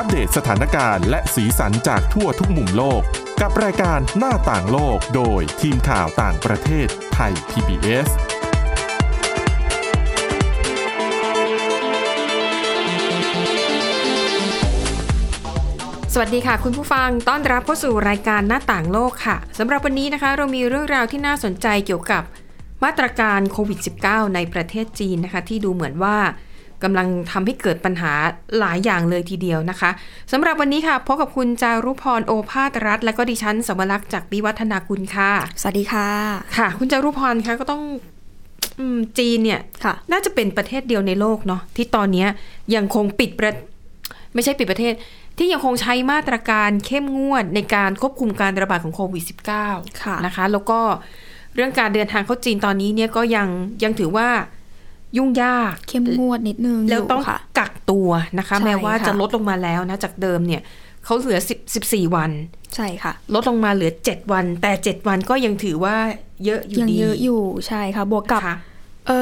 อัปเดตสถานการณ์และสีสันจากทั่วทุกมุมโลก กับรายการหน้าต่างโลกโดยทีมข่าวต่างประเทศไทย PBS สวัสดีค่ะ คุณผู้ฟังต้อนรับเข้าสู่รายการหน้าต่างโลกค่ะสำหรับวันนี้นะคะ เรามีเรื่องราวที่น่าสนใจเกี่ยวกับมาตรการโควิด -19 ในประเทศจีนนะคะ ที่ดูเหมือนว่า กำลังทำให้เกิดปัญหาหลายอย่างเลยทีเดียวนะคะสำหรับวันนี้ค่ะพบกับคุณจารุพรโอภาสรัฐ และก็ดิฉันสวรักษ์จากวิวัฒนาคุณค่ะ สวัสดีค่ะ ค่ะ คุณจารุพรคะก็ต้องอืมจีนเนี่ยค่ะน่าจะเป็นประเทศเดียวในโลกเนาะที่ตอนเนี้ยยังคงปิดประไม่ใช่ปิดประเทศ ที่ยังคงใช้มาตรการเข้มงวดในการควบคุมการระบาดของโควิด -19 ค่ะนะคะ แล้วก็เรื่องการเดินทางเข้าจีนตอนนี้เนี่ยก็ยังยังถือว่า ยุ่งยาก เข้มงวดนิดนึงแล้วยู่ต้องค่ะกักตัวนะคะใช่แม้ว่าค่ะจะลดลงมาแล้วนะ จากเดิมเนี่ยเขาเหลือ10 14วัน ใช่ค่ะ ลดลงมาเหลือ7วัน แต่7วันก็ยังถือว่าเยอะอยู่ยังดีเยอะอยู่ใช่ค่ะ บวกกับนะคะ เอ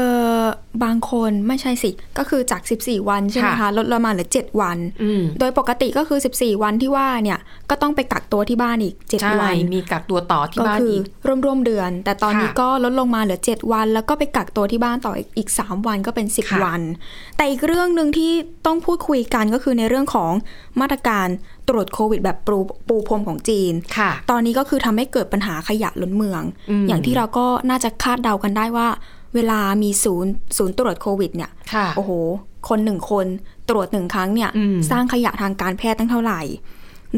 อบางคนไม่ใช่สิก็คือจาก 14 วันใช่ไหมค่ะคะลดลงมาเหลือ 7 วันอืมโดยปกติก็คือ 14 วันที่ว่าเนี่ยก็ต้องไปกักตัวที่บ้านอีกใช่7วันมีกักตัวต่อที่ก็บ้านคืออีกร่วมๆเดือน แต่ตอนนี้ค่ะก็ลดลงมาเหลือ 7 วัน แล้วก็ไปกักตัวที่บ้านต่ออีกอีก3วันก็เป็นค่ะ10 วัน แต่อีกเรื่องหนึ่งที่ต้องพูดคุยกันก็คือในเรื่องของมาตรการตรวจโควิดแบบปูปูพรมของจีนค่ะตอนนี้ก็คือทำให้เกิดปัญหาขยะล้นเมืองอืมอย่างที่เราก็น่าจะคาดเดากันได้ว่า เวลามีศูนย์ศูนย์ตรวจโควิดเนี่ยค่ะโอ้โห คนหนึ่งคนตรวจหนึ่งครั้งเนี่ยอืมสร้างขยะทางการแพทย์ตั้งเท่าไหร่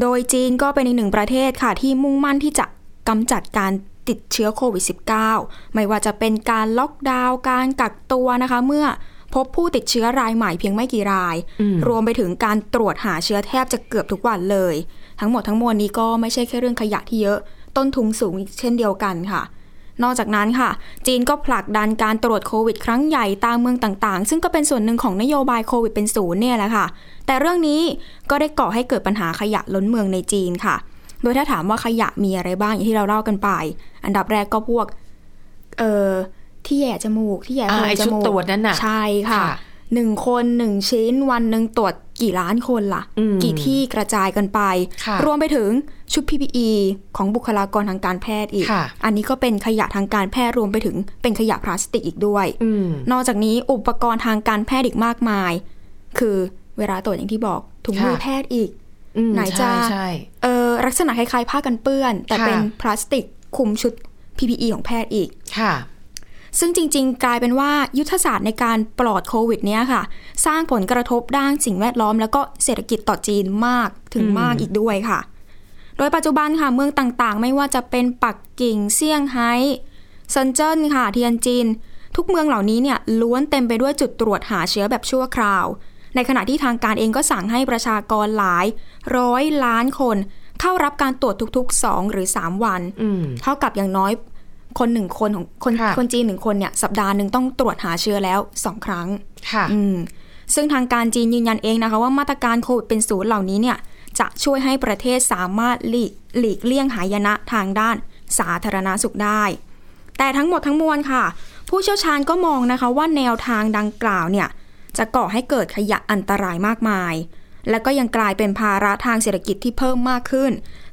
โดยจีนก็เป็นอีกหนึ่งประเทศค่ะ ที่มุ่งมั่นที่จะกำจัดการติดเชื้อโควิด -19 ไม่ว่าจะเป็นการล็อกดาวน์การกักตัวนะคะ เมื่อพบผู้ติดเชื้อรายใหม่เพียงไม่กี่รายอืมรวมไปถึงการตรวจหาเชื้อแทบจะเกือบทุกวันเลย ทั้งหมดทั้งมวลนี้ก็ไม่ใช่แค่เรื่องขยะที่เยอะ ต้นทุนสูงอีกเช่นเดียวกันค่ะ นอกจากนั้นค่ะ จีนก็ผลักดันการตรวจโควิดครั้งใหญ่ตามเมืองต่างๆ ซึ่งก็เป็นส่วนหนึ่งของนโยบายโควิดเป็นศูนย์เนี่ยแหละค่ะ แต่เรื่องนี้ก็ได้ก่อให้เกิดปัญหาขยะล้นเมืองในจีนค่ะ โดยถ้าถามว่าขยะมีอะไรบ้างอย่างที่เราเล่ากันไป อันดับแรกก็พวกเอ่อที่แหย่จมูกที่แหย่อ่าโพรงไอ้จชุดมูกตรวจนั่นน่ะใช่ค่ะค่ะ หนึ่งคนหนึ่งชิ้น วันหนึ่งตรวจกี่ล้านคนล่ะอืมกี่ที่กระจายกันไปค่ะรวมไปถึงชุด PPE ของบุคลากรทางการแพทย์อีกค่ะอันนี้ก็เป็นขยะทางการแพทย์รวมไปถึงเป็นขยะพลาสติกอีกด้วยอืมนอกจากนี้อุปกรณ์ทางการแพทย์อีกมากมาย คือเวลาตรวจอย่างที่บอกถุงมือค่ะแพทย์อีกอืมไหนจะใช่ใช่เออลักษณะคล้ายๆผ้ากันเปื้อน แต่ค่ะเป็นพลาสติกคลุมชุด PPE ของแพทย์อีกค่ะ ซึ่งจริง ๆ กลายเป็นว่ายุทธศาสตร์ในการปลอดโควิดเนี้ยค่ะ สร้างผลกระทบด้านสิ่งแวดล้อม แล้วก็เศรษฐกิจต่อจีนมากถึงอืมมากอีกด้วยค่ะ โดยปัจจุบันค่ะเมืองต่างๆ ไม่ว่าจะเป็นปักกิ่งเซี่ยงไฮ้เซินเจิ้นค่ะเทียนจิน ทุกเมืองเหล่านี้เนี่ยล้วนเต็มไปด้วยจุดตรวจหาเชื้อแบบชั่วคราว ในขณะที่ทางการเองก็สั่งให้ประชากรหลาย ร้อยล้านคนเข้ารับการตรวจทุกๆ 2 หรือ 3 วันอืมเท่ากับอย่างน้อย คนหนึ่งคนของคนค่ะคนจีนหนึ่งคนเนี่ยสัปดาห์หนึ่งต้องตรวจหาเชื้อแล้วสองครั้งค่ะอืมซึ่งทางการจีนยืนยันเองนะคะ ว่ามาตรการโควิดเป็นศูนย์เหล่านี้เนี่ยจะช่วยให้ประเทศสามารถหลีกหลีกเลี่ยงหายนะทางด้านสาธารณสุขได้ แต่ทั้งหมดทั้งมวลค่ะ ผู้เชี่ยวชาญก็มองนะคะว่าแนวทางดังกล่าวเนี่ยจะก่อให้เกิดขยะอันตรายมากมาย และก็ยังกลายเป็นภาระทางเศรษฐกิจที่เพิ่มมากขึ้น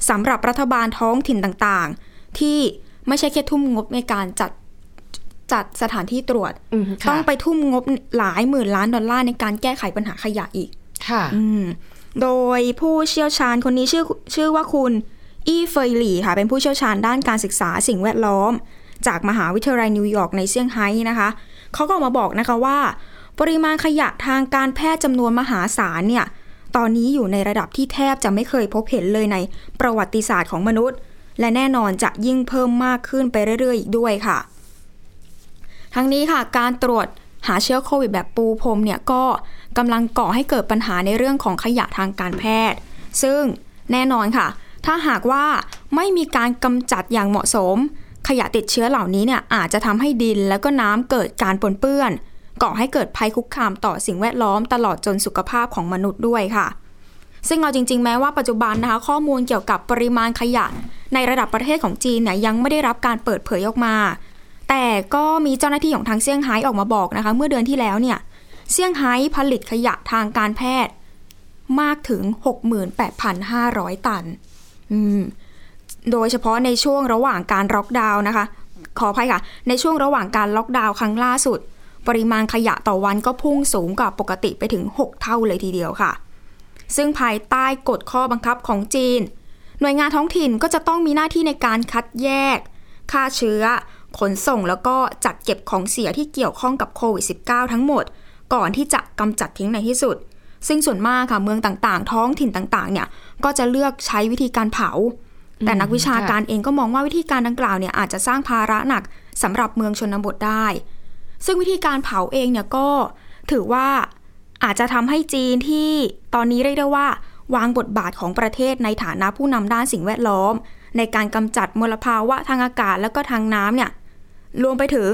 สำหรับรัฐบาลท้องถิ่นต่างๆ ที่ ไม่ใช่แค่ทุ่มงบในการจัดจัดสถานที่ตรวจอืมค่ะต้องไปทุ่มงบหลายหมื่นล้านดอลลาร์ในการแก้ไขปัญหาขยะอีก ค่ะอืมโดยผู้เชี่ยวชาญคนนี้ชื่อชื่อว่าคุณ อี้เฟยหลี่ค่ะ เป็นผู้เชี่ยวชาญด้านการศึกษาสิ่งแวดล้อม จากมหาวิทยาลัยนิวยอร์กในเซี่ยงไฮ้นะคะ เขาก็ออกมาบอกนะคะว่า ปริมาณขยะทางการแพทย์จำนวนมหาศาลเนี่ย ตอนนี้อยู่ในระดับที่แทบจะไม่เคยพบเห็นเลยในประวัติศาสตร์ของมนุษย์ และแน่นอนจะยิ่งเพิ่มมากขึ้นไปเรื่อยๆ อีกด้วยค่ะ ทั้งนี้ค่ะการตรวจหาเชื้อโควิดแบบปูพรมเนี่ยก็กำลังก่อให้เกิดปัญหาในเรื่องของขยะทางการแพทย์ ซึ่งแน่นอนค่ะ ถ้าหากว่าไม่มีการกำจัดอย่างเหมาะสม ขยะติดเชื้อเหล่านี้เนี่ยอาจจะทำให้ดินแล้วก็น้ำเกิดการปนเปื้อน ก่อให้เกิดภัยคุกคามต่อสิ่งแวดล้อมตลอดจนสุขภาพของมนุษย์ด้วยค่ะ ซึ่งเอาจริง ๆ แม้ว่าปัจจุบันนะคะ ข้อมูลเกี่ยวกับปริมาณขยะ ในระดับประเทศของจีนเนี่ยยังไม่ได้รับการเปิดเผยออกมา แต่ก็มีเจ้าหน้าที่ของทางเซี่ยงไฮ้ออกมาบอกนะคะ เมื่อเดือนที่แล้วเนี่ยเซี่ยงไฮ้ผลิตขยะทางการแพทย์ มากถึง 68,500 ตัน อืม โดยเฉพาะในช่วงระหว่างการล็อกดาวน์นะคะ ขออภัยค่ะ ในช่วงระหว่างการล็อกดาวน์ครั้งล่าสุด ปริมาณขยะต่อวันก็พุ่งสูงกว่าปกติไปถึง 6 เท่าเลยทีเดียวค่ะ ซึ่งภายใต้กฎข้อบังคับของจีน หน่วยงานท้องถิ่นก็จะต้องมีหน้าที่ในการคัดแยกฆ่าเชื้อ ขนส่งแล้วก็จัดเก็บของเสียที่เกี่ยวข้องกับโควิด -19 ทั้งหมด ก่อนที่จะกำจัดทิ้งในที่สุด ซึ่งส่วนมากค่ะเมืองต่างๆ ท้องถิ่นต่างๆ เนี่ยก็จะเลือกใช้วิธีการเผา แต่นักวิชาการเองก็มองว่าวิธีการดังกล่าวเนี่ยอาจจะสร้างภาระหนักสำหรับเมืองชนบทได้ ซึ่งวิธีการเผาเองเนี่ยก็ถือว่าอาจจะทำให้จีนที่ตอนนี้เรียกได้ว่า วางบทบาทของประเทศในฐานะผู้นำด้านสิ่งแวดล้อม ในการกำจัดมลภาวะทางอากาศแล้วก็ทางน้ำเนี่ยรวมไปถึง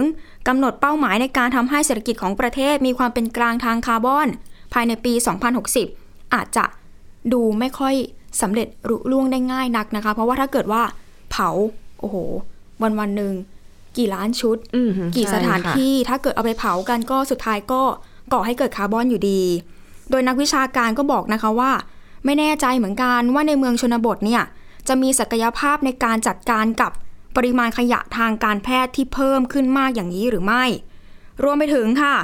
กำหนดเป้าหมายในการทำให้เศรษฐกิจของประเทศมีความเป็นกลางทางคาร์บอน ภายในปี 2060 อาจจะดูไม่ค่อยสำเร็จรุล่วงได้ง่ายนักนะคะ เพราะว่าถ้าเกิดว่าเผา โอ้โห วันวันๆหนึ่งกี่ล้านชุดอืมกี่ใช่สถานค่ะที่ถ้าเกิดเอาไปเผากันก็สุดท้ายก็ก่อให้เกิดคาร์บอนอยู่ดี โดยนักวิชาการก็บอกนะคะว่า ไม่แน่ใจเหมือนกันว่าในเมืองชนบทเนี่ยจะมีศักยภาพในการจัดการกับปริมาณขยะทางการแพทย์ที่เพิ่มขึ้นมากอย่างนี้หรือไม่ รวมไปถึงค่ะ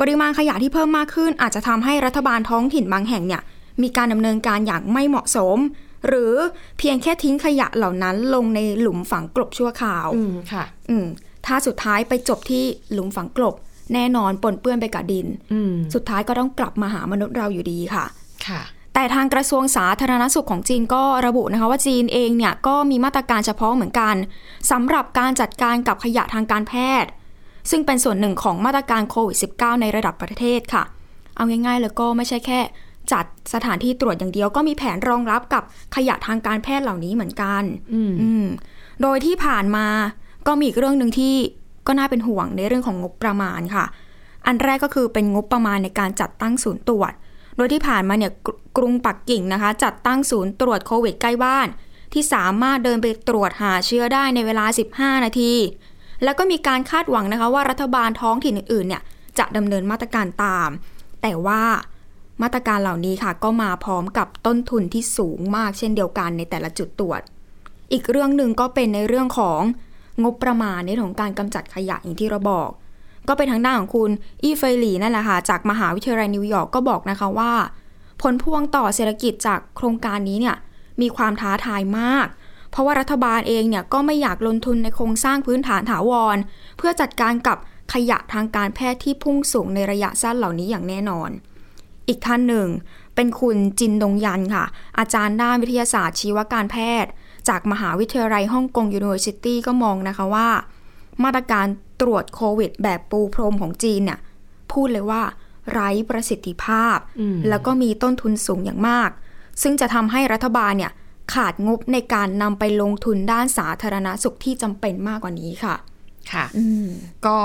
ปริมาณขยะที่เพิ่มมากขึ้น อาจจะทำให้รัฐบาลท้องถิ่นบางแห่งเนี่ยมีการดำเนินการอย่างไม่เหมาะสม หรือเพียงแค่ทิ้งขยะเหล่านั้นลงในหลุมฝังกลบชั่วคราว อืมค่ะ อืมถ้าสุดท้ายไปจบที่หลุมฝังกลบ แน่นอนปนเปื้อนไปกับดินอืมสุดท้ายก็ต้องกลับมาหามนุษย์เราอยู่ดีค่ะ ค่ะ แต่ทางกระทรวงสาธารณสุขของจีนก็ระบุนะคะว่าจีนเองเนี่ยก็มีมาตรการเฉพาะเหมือนกันสำหรับการจัดการกับขยะทางการแพทย์ ซึ่งเป็นส่วนหนึ่งของมาตรการโควิด -19 ในระดับประเทศค่ะ เอาง่ายๆเลยก็ไม่ใช่แค่ จัดสถานที่ตรวจอย่างเดียวก็มีแผนรองรับกับขยะทางการแพทย์เหล่านี้เหมือนกันอืมอืมโดยที่ผ่านมาก็มีอีกเรื่องหนึ่งที่ก็น่าเป็นห่วงในเรื่องของงบประมาณค่ะ อันแรกก็คือเป็นงบประมาณในการจัดตั้งศูนย์ตรวจ โดยที่ผ่านมาเนี่ยกรุงปักกิ่งนะคะ จัดตั้งศูนย์ตรวจโควิดใกล้บ้าน ที่สามารถเดินไปตรวจหาเชื้อได้ในเวลา 15 นาที แล้วก็มีการคาดหวังนะคะว่ารัฐบาลท้องถิ่นอื่นๆเนี่ยจะดำเนินมาตรการตาม แต่ว่ามาตรการเหล่านี้ค่ะ ก็มาพร้อมกับต้นทุนที่สูงมากเช่นเดียวกันในแต่ละจุดตรวจ อีกเรื่องหนึ่งก็เป็นในเรื่องของงบประมาณในของการกำจัดขยะอย่างที่เราบอก ก็เป็นทางด้านของคุณอีเฟลีนั่นแหละค่ะจากมหาวิทยาลัยนิวยอร์กก็บอกนะคะว่า ผลพวงต่อเศรษฐกิจจากโครงการนี้เนี่ยมีความท้าทายมาก เพราะว่ารัฐบาลเองเนี่ยก็ไม่อยากลงทุนในโครงสร้างพื้นฐานถาวร เพื่อจัดการกับขยะทางการแพทย์ที่พุ่งสูงในระยะสั้นเหล่านี้อย่างแน่นอน อีกท่านหนึ่ง เป็นคุณจินดงยันค่ะ อาจารย์ด้านวิทยาศาสตร์ชีวการแพทย์ จากมหาวิทยาลัย Hong Kong University ก็มองนะคะว่า มาตรการ ตรวจโควิด แบบปูพรมของจีนเนี่ยพูดเลยว่า ไร้ประสิทธิภาพอืมแล้วก็มีต้นทุนสูงอย่างมาก ซึ่งจะทำให้รัฐบาลเนี่ยขาดงบในการนำไปลงทุนด้านสาธารณสุขที่จำเป็นมากกว่านี้ค่ะ ค่ะอืมก็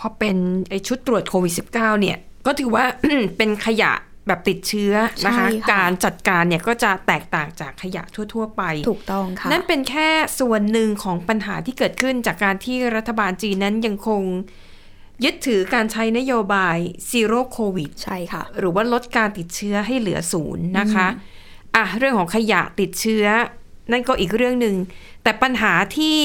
พอเป็นไอชุดตรวจโควิด -19 เนี่ย ก็ถือว่าเป็นขยะ แบบติดเชื้อนะคะใช่ค่ะการจัดการเนี่ยก็จะแตกต่างจากขยะทั่ว ๆ ไป ถูกต้องค่ะ นั่นเป็นแค่ส่วนหนึ่งของปัญหาที่เกิดขึ้นจากการที่รัฐบาลจีนนั้นยังคง ยึดถือการใช้นโยบายซีโร่โควิดใช่ค่ะ หรือว่าลดการติดเชื้อให้เหลือศูนย์นะคะอะเรื่องของขยะติดเชื้อ นั่นก็อีกเรื่องหนึ่งแต่ปัญหาที่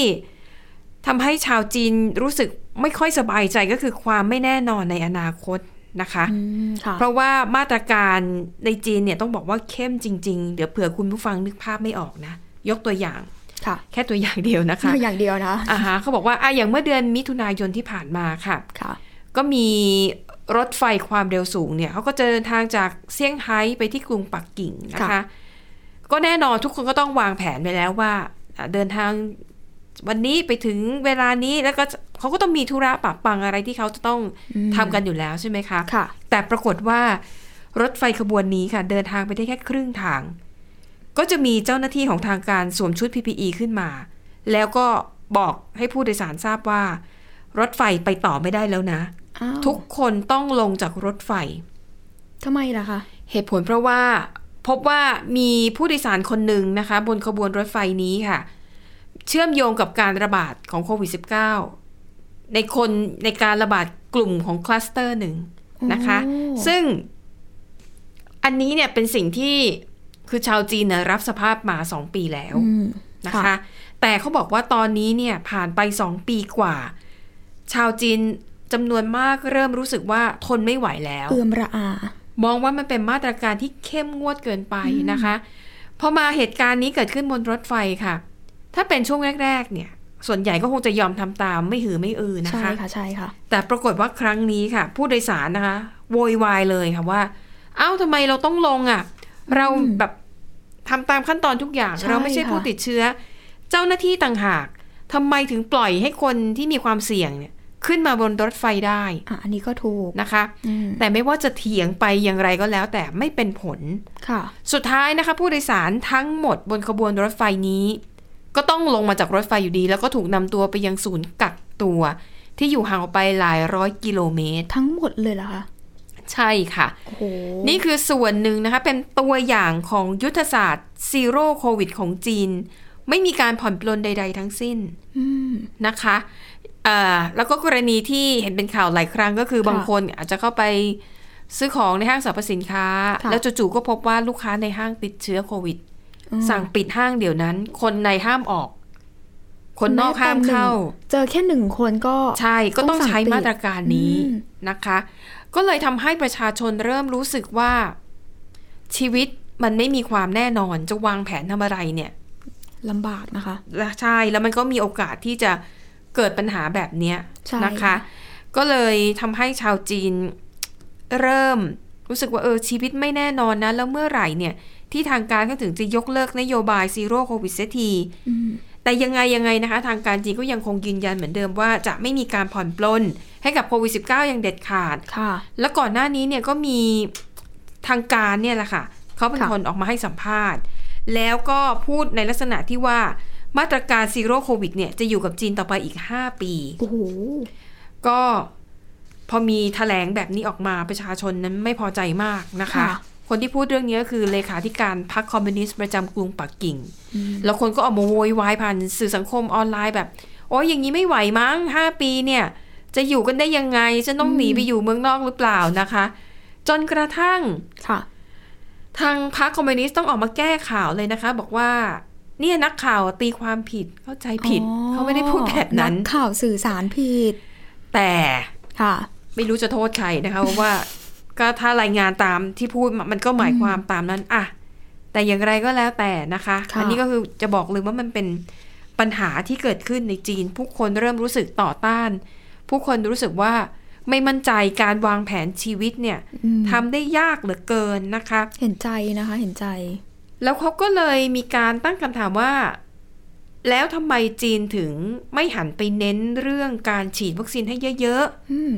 ทำให้ชาวจีนรู้สึกไม่ค่อยสบายใจก็คือความไม่แน่นอนในอนาคต นะคะอืมค่ะเพราะว่ามาตรการในจีนเนี่ยต้องบอกว่าเข้มจริง ๆ เดี๋ยวเผื่อคุณผู้ฟังนึกภาพไม่ออกนะ ยกตัวอย่างค่ะ แค่ตัวอย่างเดียวนะคะอย่างเดียวนะอ่าฮะเขาบอกว่าอะอย่างเมื่อเดือนมิถุนายนที่ผ่านมาค่ะค่ะ ก็มีรถไฟความเร็วสูงเนี่ยเขาก็จะเดินทางจากเซี่ยงไฮ้ไปที่กรุงปักกิ่งนะคะค่ะก็แน่นอนทุกคนก็ต้องวางแผนไปแล้วว่าอะเดินทาง วันนี้ไปถึงเวลานี้แล้วก็จะเขาก็ต้องมีธุระปะปังอะไรที่เขาจะต้องทำกันอยู่แล้วใช่ไหมคะค่ะ แต่ปรากฏว่ารถไฟขบวนนี้ค่ะ เดินทางไปได้แค่ครึ่งทาง ก็จะมีเจ้าหน้าที่ของทางการสวมชุด PPE ขึ้นมา แล้วก็บอกให้ผู้โดยสารทราบว่า รถไฟไปต่อไม่ได้แล้วนะอ้าวทุกคนต้องลงจากรถไฟทำไมล่ะคะ เหตุผลเพราะว่าพบว่ามีผู้โดยสารคนหนึ่งนะคะ บนขบวนรถไฟนี้ค่ะ เชื่อมโยงกับการระบาดของโควิด -19 ในคนในการระบาดกลุ่มของคลัสเตอร์หนึ่งนะคะโอ้ซึ่งอันนี้เนี่ยเป็นสิ่งที่คือชาวจีนเนี่ยรับสภาพมาสองปีแล้วอืมนะคะค่ะแต่เขาบอกว่าตอนนี้เนี่ยผ่านไปสองปีกว่า ชาวจีนจำนวนมากเริ่มรู้สึกว่าทนไม่ไหวแล้วเอื่อมระอา มองว่ามันเป็นมาตรการที่เข้มงวดเกินไปนะคะพอมาเหตุการณ์นี้เกิดขึ้นบนรถไฟค่ะ ถ้าเป็นช่วงแรก ๆ เนี่ย ส่วนใหญ่ก็คงจะยอมทำตามไม่หือไม่อือนะใช่คะค่ะใช่ค่ะ แต่ปรากฏว่าครั้งนี้ค่ะ ผู้โดยสารนะคะโวยวายเลยค่ะว่า เอ้าทำไมเราต้องลงอะ เราแบบทำตามขั้นตอนทุกอย่างใช่เราไม่ใช่ค่ะผู้ติดเชื้อ เจ้าหน้าที่ต่างหากทำไมถึงปล่อยให้คนที่มีความเสี่ยงเนี่ยขึ้นมาบนรถไฟได้อะอันนี้ก็ถูกนะคะอืมแต่ไม่ว่าจะเถียงไปอย่างไรก็แล้ว แต่ไม่เป็นผล ค่ะ สุดท้ายนะคะ ผู้โดยสารทั้งหมดบนขบวนรถไฟนี้ ก็ต้องลงมาจากรถไฟอยู่ดี แล้วก็ถูกนำตัวไปยังศูนย์กักตัว ที่อยู่ห่างออกไปหลายร้อยกิโลเมตร ทั้งหมดเลยเหรอคะใช่ค่ะโอ้โหนี่คือส่วนหนึ่งนะคะ เป็นตัวอย่างของยุทธศาสตร์ซีโร่โควิดของจีน ไม่มีการผ่อนปลนใด ๆ ทั้งสิ้นอืมนะคะอ่าแล้วก็กรณีที่เห็นเป็นข่าวหลายครั้งก็คือค่ะบางคนอาจจะเข้าไปซื้อของในห้างสรรพสินค้าค่ะแล้วจู่ๆก็พบว่าลูกค้าในห้างติดเชื้อโควิดอืม สั่งปิดห้างเดี๋ยวนั้น คนในห้ามออก คนนอกห้ามเข้า เจอแค่หนึ่งคนก็ ใช่ก็ต้องต้องสั่งใช้ปิดมาตรการนี้อืมนะคะ ก็เลยทำให้ประชาชนเริ่มรู้สึกว่า ชีวิตมันไม่มีความแน่นอนจะวางแผนทำอะไรเนี่ยลำบากนะคะและใช่แล้วมันก็มีโอกาสที่จะเกิดปัญหาแบบเนี้ยใช่นะคะค่ะก็เลยทำให้ชาวจีนเริ่มรู้สึกว่าเออชีวิตไม่แน่นอนนะ แล้วเมื่อไหร่เนี่ย ที่ทางการก็ถึงจะยกเลิกนโยบายซีโร่โควิดเสียทีอืมแต่ยังไงยังไงนะคะ ทางการจีนก็ยังคงยืนยันเหมือนเดิมว่าจะไม่มีการผ่อนปลนให้กับโควิด -19 อย่างเด็ดขาดค่ะ แล้วก่อนหน้านี้เนี่ยก็มีทางการเนี่ยแหละค่ะ เขาเป็นค่ะคนออกมาให้สัมภาษณ์ แล้วก็พูดในลักษณะที่ว่ามาตรการ Zero Covid เนี่ยจะอยู่กับจีนต่อไปอีก 5 ปี โอ้โห ก็พอมีแถลงแบบนี้ออกมาประชาชนนั้นไม่พอใจมากนะคะค่ะ คนที่พูดเรื่องนี้ก็คือเลขาธิการพรรคคอมมิวนิสต์ประจำกรุงปักกิ่ง แล้วคนก็ออกมาโวยวายผ่านสื่อสังคมออนไลน์แบบ โอ้ยอย่างนี้ไม่ไหวมั้งห้าปีเนี่ย จะอยู่กันได้ยังไงจะต้องหนีไปอยู่เมืองนอกหรือเปล่านะคะ จนกระทั่งค่ะ ทางพรรคคอมมิวนิสต์ต้องออกมาแก้ข่าวเลยนะคะ บอกว่าเนี่ยนักข่าวตีความผิดเข้าใจผิดอ๋อเขาไม่ได้พูดแบบนั้นกข่าวสื่อสารผิด แต่ค่ะ ไม่รู้จะโทษใครนะคะเพราะว่า ก็ถ้ารายงานตามที่พูดมันก็หมายความตามนั้นอะแต่อย่างไรก็แล้วแต่นะคะค่ะอันี้ก็คือจะบอกเลยว่ามันเป็นปัญหาที่เกิดขึ้นในจีน ผู้คนเริ่มรู้สึกต่อต้าน ผู้คนรู้สึกว่าไม่มั่นใจการวางแผนชีวิตเนี่ยอืมทำได้ยากเหลือเกินนะคะ เห็นใจนะคะเห็นใจ แล้วเขาก็เลยมีการตั้งคำถามว่า แล้วทำไมจีนถึงไม่หันไปเน้นเรื่องการฉีดวัคซีนให้เยอะๆอืม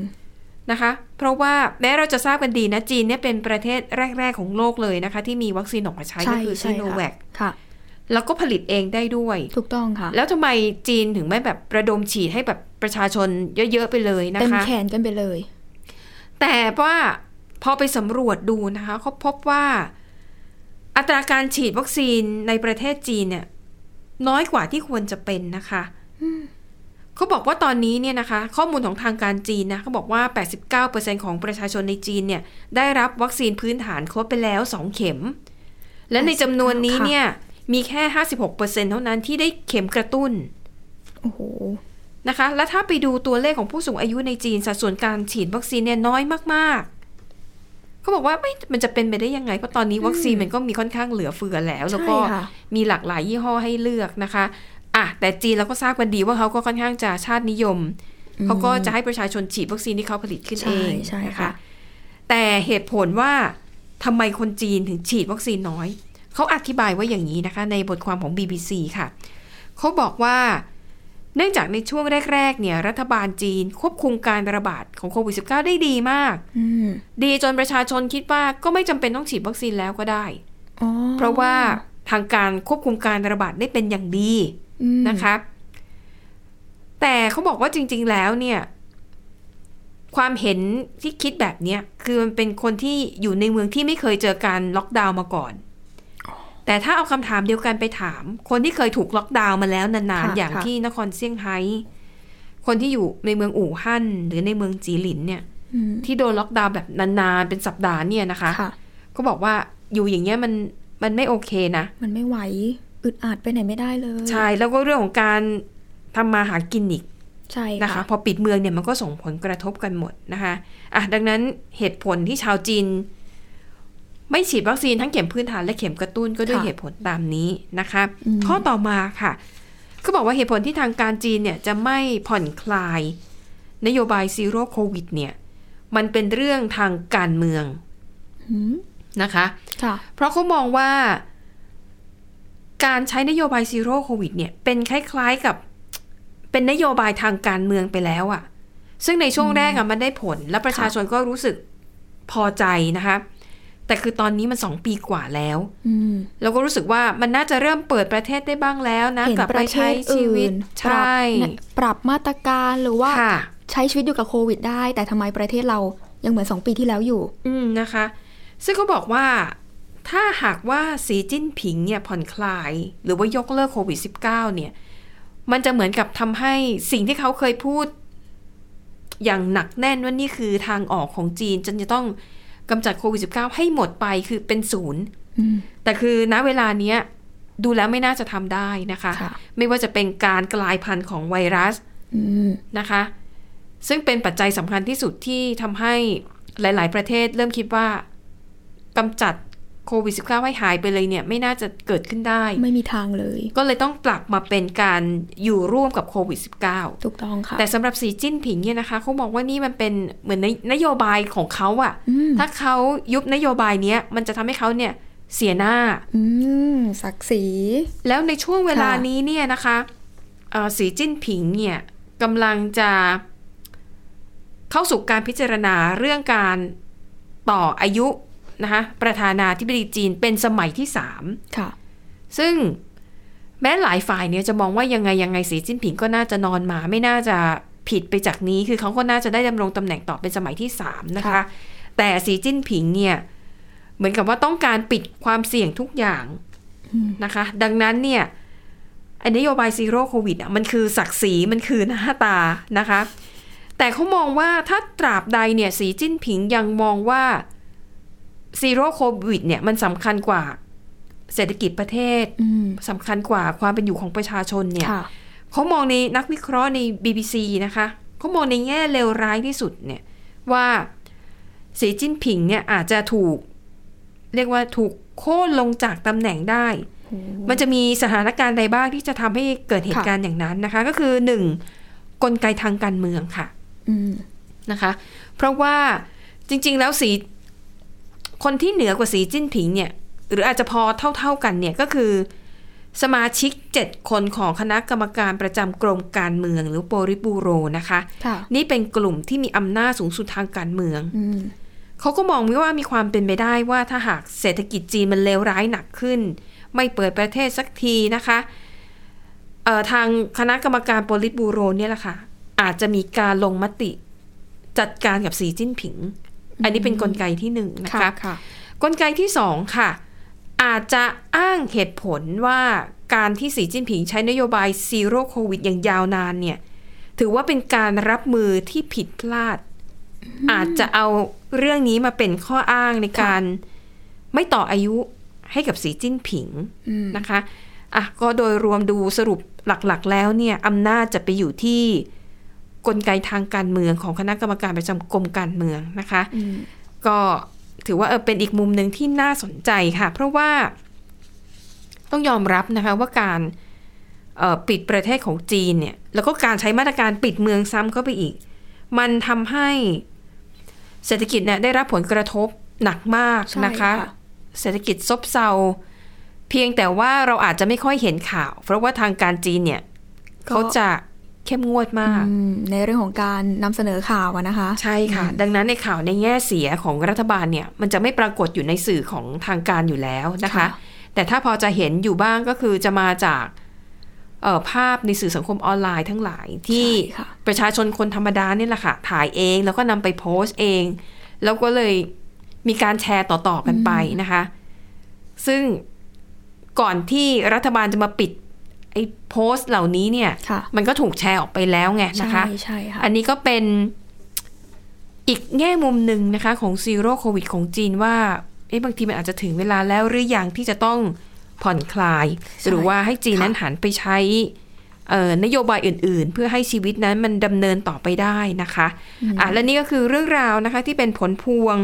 นะคะ เพราะว่าแม้เราจะทราบกันดีนะจีนเนี่ยเป็นประเทศแรก ๆ ของโลกเลยนะคะ ที่มีวัคซีนออกมาใช้ใช่ก็คือใช่ซีโนค่ะแวคค่ะ แล้วก็ผลิตเองได้ด้วย ถูกต้องค่ะ แล้วทำไมจีนถึงไม่แบบระดมฉีดให้แบบประชาชนเยอะๆไปเลยนะเต็มคะแขนกันไปเลย แต่ว่าพอไปสำรวจดูนะคะเขาพบว่าอัตราการฉีดวัคซีนในประเทศจีนเนี่ย น้อยกว่าที่ควรจะเป็นนะคะ เขาบอกว่าตอนนี้เนี่ยนะคะข้อมูลของทางการจีนนะเขาบอกว่า 89%ของประชาชนในจีนเนี่ยได้รับวัคซีนพื้นฐานครบไปแล้ว 2 เข็ม และในจำนวนนี้ค่ะเนี่ยมีแค่ 56%เท่านั้นที่ได้เข็มกระตุ้น โอ้โห นะคะ และถ้าไปดูตัวเลขของผู้สูงอายุในจีนสัดส่วนการฉีดวัคซีนเนี่ยน้อยมากๆ เขาบอกว่าไม่ มันจะเป็นไปได้ยังไง เพราะตอนนี้วัคซีนมันก็มีค่อนข้างเหลือเฟือแล้ว แล้วก็ใช่ค่ะมีหลากหลายยี่ห้อให้เลือกนะคะ อะแต่จีนเราก็ทราบกันดีว่าเขาก็ค่อนข้างจะชาตินิยม เขาก็จะให้ประชาชนฉีดวัคซีนที่เขาผลิตขึ้นเองใช่ใช่นะค่ะคะแต่เหตุผลว่าทำไมคนจีนถึงฉีดวัคซีนน้อย เขาอธิบายว่าอย่างนี้นะคะ ในบทความของ BBC ค่ะ เขาบอกว่าเนื่องจากในช่วงแรก ๆ เนี่ย รัฐบาลจีนควบคุมการระบาดของโควิด -19 ได้ดีมากอืมดีจนประชาชนคิดว่าก็ไม่จำเป็นต้องฉีดวัคซีนแล้วก็ได้อ๋อเพราะว่าทางการควบคุมการระบาดได้เป็นอย่างดีอืม นะคะ แต่เขาบอกว่าจริง ๆ แล้วเนี่ย ความเห็นที่คิดแบบเนี้ยคือมันเป็นคนที่อยู่ในเมืองที่ไม่เคยเจอการล็อกดาวน์มาก่อน แต่ถ้าเอาคำถามเดียวกันไปถาม คนที่เคยถูกล็อกดาวน์มาแล้วนานๆ อย่างที่นครเซี่ยงไฮ้คนที่อยู่ในเมืองอู่ฮั่นหรือในเมืองจีหลินเนี่ยอืมที่โดนล็อกดาวน์แบบนานๆ เป็นสัปดาห์เนี่ยนะคะค่ะก็บอกว่าอยู่อย่างเงี้ยมันมันไม่โอเคนะ มันไม่ไหว อึดอัดไปไหนไม่ได้เลย ใช่ แล้วก็เรื่องของการทำมาหากินอีกใช่นะคะ พอปิดเมืองเนี่ยมันก็ส่งผลกระทบกันหมดนะคะอะดังนั้นเหตุผลที่ชาวจีน ไม่ฉีดวัคซีนทั้งเข็มพื้นฐานและเข็มกระตุ้นก็ด้วยเหตุผลตามนี้นะคะ ข้อต่อมาค่ะก็บอกว่าเหตุผลที่ทางการจีนเนี่ยจะไม่ผ่อนคลาย นโยบายซีโร่โควิดเนี่ย มันเป็นเรื่องทางการเมืองอืมนะคะค่ะเพราะเขามองว่า การใช้นโยบายซีโร่โควิดเนี่ยเป็นคล้ายๆกับเป็นนโยบายทางการเมืองไปแล้วอะซึ่งในช่วงแรกอะมันได้ผล และประชาชนก็รู้สึกพอใจนะคะ แต่คือตอนนี้มันสองปีกว่าแล้วอืมเราก็รู้สึกว่ามันน่าจะเริ่มเปิดประเทศได้บ้างแล้วนะเห็นกลับปไประเทใช้ศชีอื่วิตนใชปรับ่เนี่ยปรับมาตรการหรือว่าค่ะใช้ชีวิตอยู่กับโควิดได้ แต่ทำไมประเทศเรายังเหมือนสองปีที่แล้วอยู่ อืมนะคะ ซึ่งเขาบอกว่า ถ้าหากว่าสีจิ้นผิงเนี่ยผ่อนคลาย หรือว่ายกเลิกโควิด -19 เนี่ย มันจะเหมือนกับทำให้สิ่งที่เขาเคยพูด อย่างหนักแน่นว่านี่คือทางออกของจีนจนจะต้องกำจัดโควิด -19 ให้หมดไปคือเป็นศูนย์อืมแต่คือณเวลาเนี้ยดูแล้วไม่น่าจะทำได้นะคะค่ะไม่ว่าจะเป็นการกลายพันธุ์ของไวรัสอืมนะคะ ซึ่งเป็นปัจจัยสำคัญที่สุดที่ทำให้หลาย ๆ ประเทศเริ่มคิดว่ากำจัด โควิด -19 ให้หายไปเลยเนี่ยไม่น่าจะเกิดขึ้นได้ ไม่มีทางเลย ก็เลยต้องปรับมาเป็นการอยู่ร่วมกับโควิด -19 ถูกต้องค่ะ แต่สำหรับสีจิ้นผิงเนี่ยนะคะเขาบอกว่านี่มันเป็นเหมือนนนโยบายของเขาอะอืมถ้าเขายุบนโยบายเนี้ยมันจะทำให้เขาเนี่ยเสียหน้าอืมศักดิ์ศรีแล้วในช่วงเวลาค่ะนี้เนี่ยนะคะเอ่อสีจิ้นผิงเนี่ยกำลังจะเข้าสู่การพิจารณาเรื่องการต่ออายุ นะคะประธานาธิบดีจีนเป็นสมัยที่สามค่ะ ซึ่งแม้หลายฝ่ายเนี่ยจะมองว่ายังไงยังไงสีจิ้นผิงก็น่าจะนอนหมาไม่น่าจะผิดไปจากนี้ คือเขาก็น่าจะได้ดำรงตำแหน่งต่อเป็นสมัยที่สามนะคะค่ะแต่สีจิ้นผิงเนี่ยเหมือนกับว่าต้องการปิดความเสี่ยงทุกอย่างนะคะ ดังนั้นเนี่ยไอ้นโยบาย Zero Covid อะมันคือศักดิ์ศรีมันคือหน้าตานะคะ แต่เขามองว่าถ้าตราบใดเนี่ยสีจิ้นผิงยังมองว่า Zero Covid เนี่ยมันสำคัญกว่าเศรษฐกิจประเทศอืมสำคัญกว่าความเป็นอยู่ของประชาชนเนี่ยค่ะเขามองในนักวิเคราะห์ใน BBC นะคะเขามองในแง่เลวร้ายที่สุดเนี่ยว่าสีจิ้นผิงเนี่ยอาจจะถูก เรียกว่าถูกโค่นลงจากตำแหน่งได้ มันจะมีสถานการณ์ใดบ้างที่จะทำให้เกิดเหตุการณ์อย่างนั้นนะคะ ก็คือหนึ่งกลไกทางการเมืองค่ะอืมนะคะ เพราะว่าจริง ๆ แล้วสี คนที่เหนือกว่าสีจิ้นผิงเนี่ย หรืออาจจะพอเท่าๆกันเนี่ยก็คือ สมาชิก 7 คนของคณะกรรมการประจำกรมการเมือง หรือโปริบูโรนะคะค่ะนี่เป็นกลุ่มที่มีอำนาจสูงสุดทางการเมืองอืมเขาก็มองว่ามีความเป็นไปได้ว่าถ้าหากเศรษฐกิจจีนมันเลวร้ายหนักขึ้น ไม่เปิดประเทศสักทีนะคะเอ่อทางคณะกรรมการโปลิตบูโรเนี่ยแหละค่ะอาจจะมีการลงมติจัดการกับสีจิ้นผิง อันนี้เป็นนกลไกที่หนึ่งนะคะค่ะกลไกที่สองค่ะ อาจจะอ้างเหตุผลว่าการที่สีจิ้นผิงใช้นโยบายซีโร่โควิดอย่างยาวนานเนี่ย ถือว่าเป็นการรับมือที่ผิดพลาด อาจจะเอาเรื่องนี้มาเป็นข้ออ้างในการไม่ต่ออายุให้กับสีจิ้นผิงอืมนะคะอะก็โดยรวมดูสรุปหลักๆ แล้วเนี่ยอำนาจจะไปอยู่ที่ กลไกทางการเมืองของคณะกรรมการประจำกรมการเมืองนะคะอืมก็ถือว่าเออเป็นอีกมุมหนึ่งที่น่าสนใจค่ะ เพราะว่าต้องยอมรับนะคะว่าการเอ่อปิดประเทศของจีนเนี่ย แล้วก็การใช้มาตรการปิดเมืองซ้ำเข้าไปอีก มันทำให้เศรษฐกิจเนี่ยได้รับผลกระทบหนักมากใช่นะคะค่ะเศรษฐกิจซบเซา เพียงแต่ว่าเราอาจจะไม่ค่อยเห็นข่าว เพราะว่าทางการจีนเนี่ยก็เขาจะ เข้มงวดมากอืมในเรื่องของการนำเสนอข่าวอะนะคะ ใช่ค่ะ ดังนั้นในข่าวในแง่เสียของรัฐบาลเนี่ยมันจะไม่ปรากฏอยู่ในสื่อของทางการอยู่แล้วนะคะค่ะแต่ถ้าพอจะเห็นอยู่บ้างก็คือจะมาจากเอ่อภาพในสื่อสังคมออนไลน์ทั้งหลายที่ใช่ค่ะประชาชนคนธรรมดานี่แหละค่ะ ถ่ายเองแล้วก็นำไปโพสต์เอง แล้วก็เลยมีการแชร์ต่อ ๆ กันไปนะคะ ซึ่งก่อนที่รัฐบาลจะมาปิด ไอ้โพสต์เหล่านี้เนี่ยค่ะมันก็ถูกแชร์ออกไปแล้วไงนะคะใช่ใช่ค่ะอันนี้ก็เป็นอีกแง่มุมหนึ่งนะคะ ของซีโร่โควิดของจีนว่าเอ๊ะบางทีมันอาจจะถึงเวลาแล้วหรือยังที่จะต้องผ่อนคลายใช่หรือว่าให้จีนค่ะนั้นหันไปใช้เอ่อนโยบายอื่น ๆ เพื่อให้ชีวิตนั้นมันดำเนินต่อไปได้นะคะอะและนี่ก็คือเรื่องราวนะคะที่เป็นผลพวง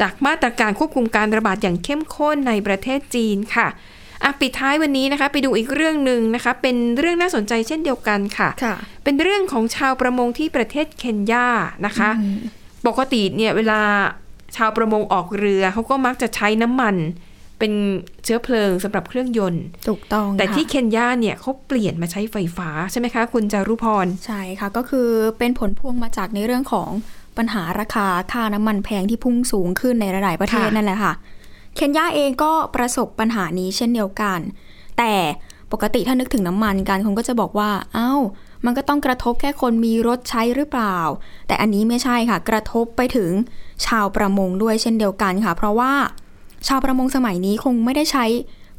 จากมาตรการควบคุมการระบาดอย่างเข้มข้นในประเทศจีนค่ะ อะปิดท้ายวันนี้นะคะ ไปดูอีกเรื่องหนึ่งนะคะ เป็นเรื่องน่าสนใจเช่นเดียวกันค่ะค่ะ เป็นเรื่องของชาวประมงที่ประเทศเคนยานะคะ ปกติเนี่ยเวลาชาวประมงออกเรือเขาก็มักจะใช้น้ำมัน เป็นเชื้อเพลิงสำหรับเครื่องยนต์ ถูกต้อง แต่ค่ะที่เคนยาเนี่ยเขาเปลี่ยนมาใช้ไฟฟ้าใช่ไหมคะ คุณจารุพร ใช่ค่ะ ก็คือเป็นผลพวงมาจากในเรื่องของปัญหาราคาค่าน้ำมันแพงที่พุ่งสูงขึ้นในหลายๆประเทศค่ะนั่นแหละค่ะ เคนยาเองก็ประสบปัญหานี้เช่นเดียวกัน แต่ปกติถ้านึกถึงน้ำมันกันคนก็จะบอกว่า เอ้า มันก็ต้องกระทบแค่คนมีรถใช้หรือเปล่า แต่อันนี้ไม่ใช่ค่ะ กระทบไปถึงชาวประมงด้วยเช่นเดียวกันค่ะ เพราะว่าชาวประมงสมัยนี้คงไม่ได้ใช้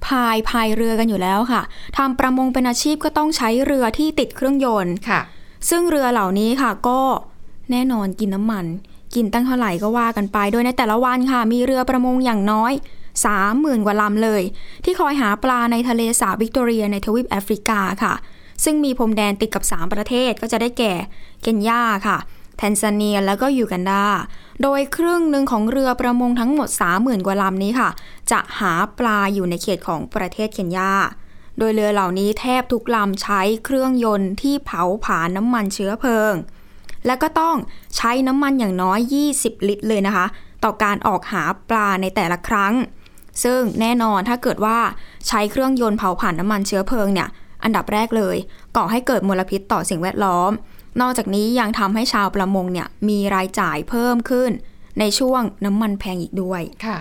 พายพายเรือกันอยู่แล้วค่ะทำประมงเป็นอาชีพก็ต้องใช้เรือที่ติดเครื่องยนต์ค่ะ ซึ่งเรือเหล่านี้ค่ะก็แน่นอนกินน้ำมัน กินตั้งเท่าไหร่ก็ว่ากันไป โดยในแต่ละวันค่ะ มีเรือประมงอย่างน้อย 30,000 กว่าลำเลย ที่คอยหาปลาในทะเลสาบวิกตอเรียในทวีปแอฟริกาค่ะ ซึ่งมีพรมแดนติดกับ 3 ประเทศก็จะได้แก่ เคนยาค่ะ แทนซาเนียแล้วก็ยูกันดา โดยครึ่งหนึ่งของเรือประมงทั้งหมด 30,000 กว่าลำนี้ค่ะ จะหาปลาอยู่ในเขตของประเทศเคนยาโดยเรือเหล่านี้แทบทุกลำใช้เครื่องยนต์ที่เผาผลาญน้ำมันเชื้อเพลิง และก็ต้องใช้น้ำมันอย่างน้อย 20 ลิตรเลยนะคะ ต่อการออกหาปลาในแต่ละครั้ง ซึ่งแน่นอนถ้าเกิดว่าใช้เครื่องยนต์เผาผลาญน้ำมันเชื้อเพลิงเนี่ย อันดับแรกเลย ก่อให้เกิดมลพิษต่อสิ่งแวดล้อม นอกจากนี้ยังทำให้ชาวประมงเนี่ยมีรายจ่ายเพิ่มขึ้น ในช่วงน้ำมันแพงอีกด้วยค่ะ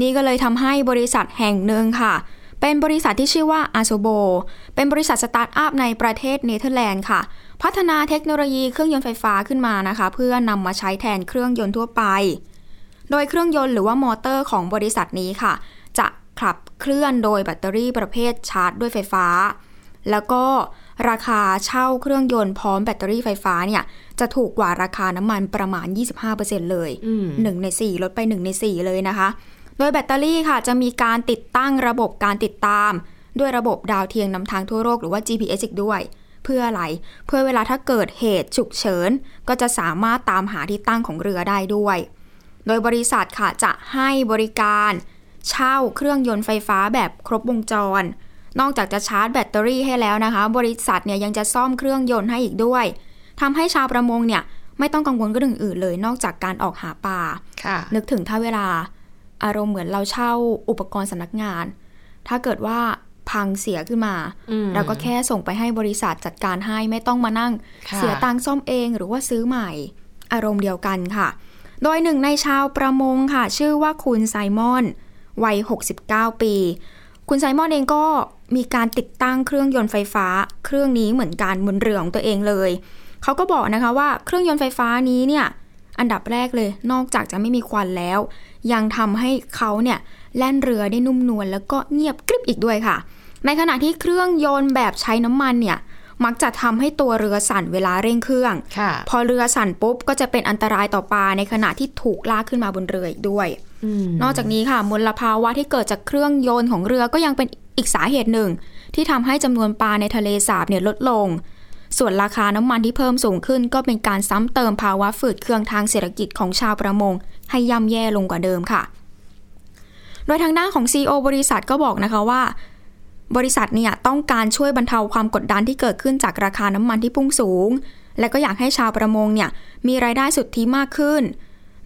นี่ก็เลยทำให้บริษัทแห่งหนึ่งค่ะ เป็นบริษัทที่ชื่อว่าอาโซโบ เป็นบริษัทสตาร์ทอัพในประเทศเนเธอร์แลนด์ค่ะ พัฒนาเทคโนโลยีเครื่องยนต์ไฟฟ้าขึ้นมานะคะ เพื่อนำมาใช้แทนเครื่องยนต์ทั่วไป โดยเครื่องยนต์หรือว่ามอเตอร์ของบริษัทนี้ค่ะ จะขับเคลื่อนโดยแบตเตอรี่ประเภทชาร์จด้วยไฟฟ้า แล้วก็ราคาเช่าเครื่องยนต์พร้อมแบตเตอรี่ไฟฟ้าเนี่ย จะถูกกว่าราคาน้ำมันประมาณ 25%เลยอืม1ใน 4 ลดไป 1 ใน 4 เลยนะคะ โดยแบตเตอรี่ค่ะ จะมีการติดตั้งระบบการติดตาม ด้วยระบบดาวเทียมนำทางทั่วโลกหรือว่า GPS อีกด้วย เพื่ออะไร เพื่อเวลาถ้าเกิดเหตุฉุกเฉินก็จะสามารถตามหาที่ตั้งของเรือได้ด้วย โดยบริษัทค่ะจะให้บริการ เช่าเครื่องยนต์ไฟฟ้าแบบครบวงจร นอกจากจะชาร์จแบตเตอรี่ให้แล้วนะคะ บริษัทเนี่ยยังจะซ่อมเครื่องยนต์ให้อีกด้วยทำให้ชาวประมงเนี่ยไม่ต้องกังวลเรื่องอื่นเลย นอกจากการออกหาปลาค่ะนึกถึงถ้าเวลาอารมณ์เหมือนเราเช่าอุปกรณ์สำนักงาน ถ้าเกิดว่า พังเสียขึ้นมาอืมเราก็แค่ส่งไปให้บริษัทจัดการให้ไม่ต้องมานั่งค่ะเสียตังค์ซ่อมเองหรือว่าซื้อใหม่ อารมณ์เดียวกันค่ะ โดยหนึ่งในชาวประมงค่ะ ชื่อว่าคุณไซมอน วัย 69 ปี คุณไซมอนเองก็มีการติดตั้งเครื่องยนต์ไฟฟ้า เครื่องนี้เหมือนกันบนเรือของตัวเองเลย เขาก็บอกนะคะว่าเครื่องยนต์ไฟฟ้านี้เนี่ยอันดับแรกเลย นอกจากจะไม่มีควันแล้ว ยังทำให้เขาเนี่ยแล่นเรือได้นุ่มนวลแล้วก็เงียบกริบอีกด้วยค่ะ ในขณะที่เครื่องยนต์แบบใช้น้ำมันเนี่ยมักจะทำให้ตัวเรือสั่นเวลาเร่งเครื่องค่ะพอเรือสั่นปุ๊บก็จะเป็นอันตรายต่อปลาในขณะที่ถูกลากขึ้นมาบนเรืออีกด้วยอืมนอกจากนี้ค่ะมลภาวะที่เกิดจากเครื่องยนต์ของเรือก็ยังเป็นอีกสาเหตุหนึ่ง ที่ทำให้จำนวนปลาในทะเลสาบเนี่ยลดลง ส่วนราคาน้ำมันที่เพิ่มสูงขึ้น ก็เป็นการซ้ำเติมภาวะฝืดเคืองทางเศรษฐกิจของชาวประมง ให้ย่ำแย่ลงกว่าเดิมค่ะ โดยทางด้านของ CEO บริษัทก็บอกนะคะว่า บริษัทเนี่ยต้องการช่วยบรรเทาความกดดันที่เกิดขึ้นจากราคาน้ำมันที่พุ่งสูง และก็อยากให้ชาวประมงเนี่ยมีรายได้สุทธิมากขึ้น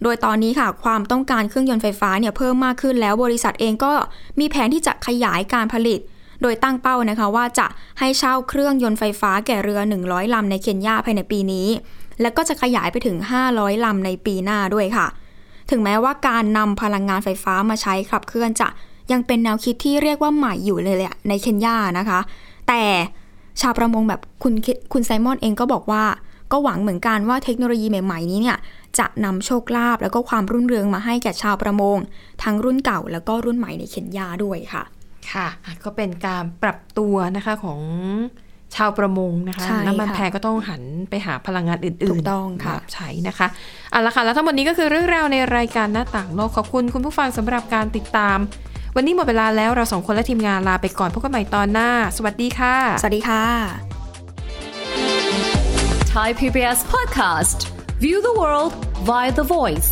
โดยตอนนี้ค่ะความต้องการเครื่องยนต์ไฟฟ้าเนี่ยเพิ่มมากขึ้นแล้วบริษัทเองก็มีแผนที่จะขยายการผลิต โดยตั้งเป้านะคะว่าจะให้เช่าเครื่องยนต์ไฟฟ้าแก่เรือ 100 ลำในเคนยาภายในปีนี้ และก็จะขยายไปถึง 500 ลำในปีหน้าด้วยค่ะ ถึงแม้ว่าการนำพลังงานไฟฟ้ามาใช้ขับเคลื่อนจะ ยังเป็นแนวคิดที่เรียกว่าใหม่อยู่เลยแหละในเคนยานะคะ แต่ชาวประมงแบบคุณคุณไซมอนเองก็บอกว่า ก็หวังเหมือนกันว่าเทคโนโลยีใหม่ ๆ นี้เนี่ยจะนำโชคลาภแล้วก็ความรุ่งเรืองมาให้แก่ชาวประมง ทั้งรุ่นเก่าแล้วก็รุ่นใหม่ในเคนยาด้วยค่ะ ค่ะอะก็เป็นการปรับตัวนะคะของชาวประมงนะคะใช่น้ำมันค่ะแพงก็ต้องหันไปหาพลังงานอื่นๆถูกต้องค่ะมาใช้นะคะเอาละค่ะแล้วทั้งหมดนี้ก็คือเรื่องราวในรายการหน้าต่างโลกขอบคุณคุณผู้ฟังสำหรับการติดตาม วันนี้หมดเวลาแล้วเราสองคนและทีมงานลาไปก่อนพบกันใหม่ตอนหน้า สวัสดีค่ะ สวัสดีค่ะ Thai PBS podcast. View the world via the voice.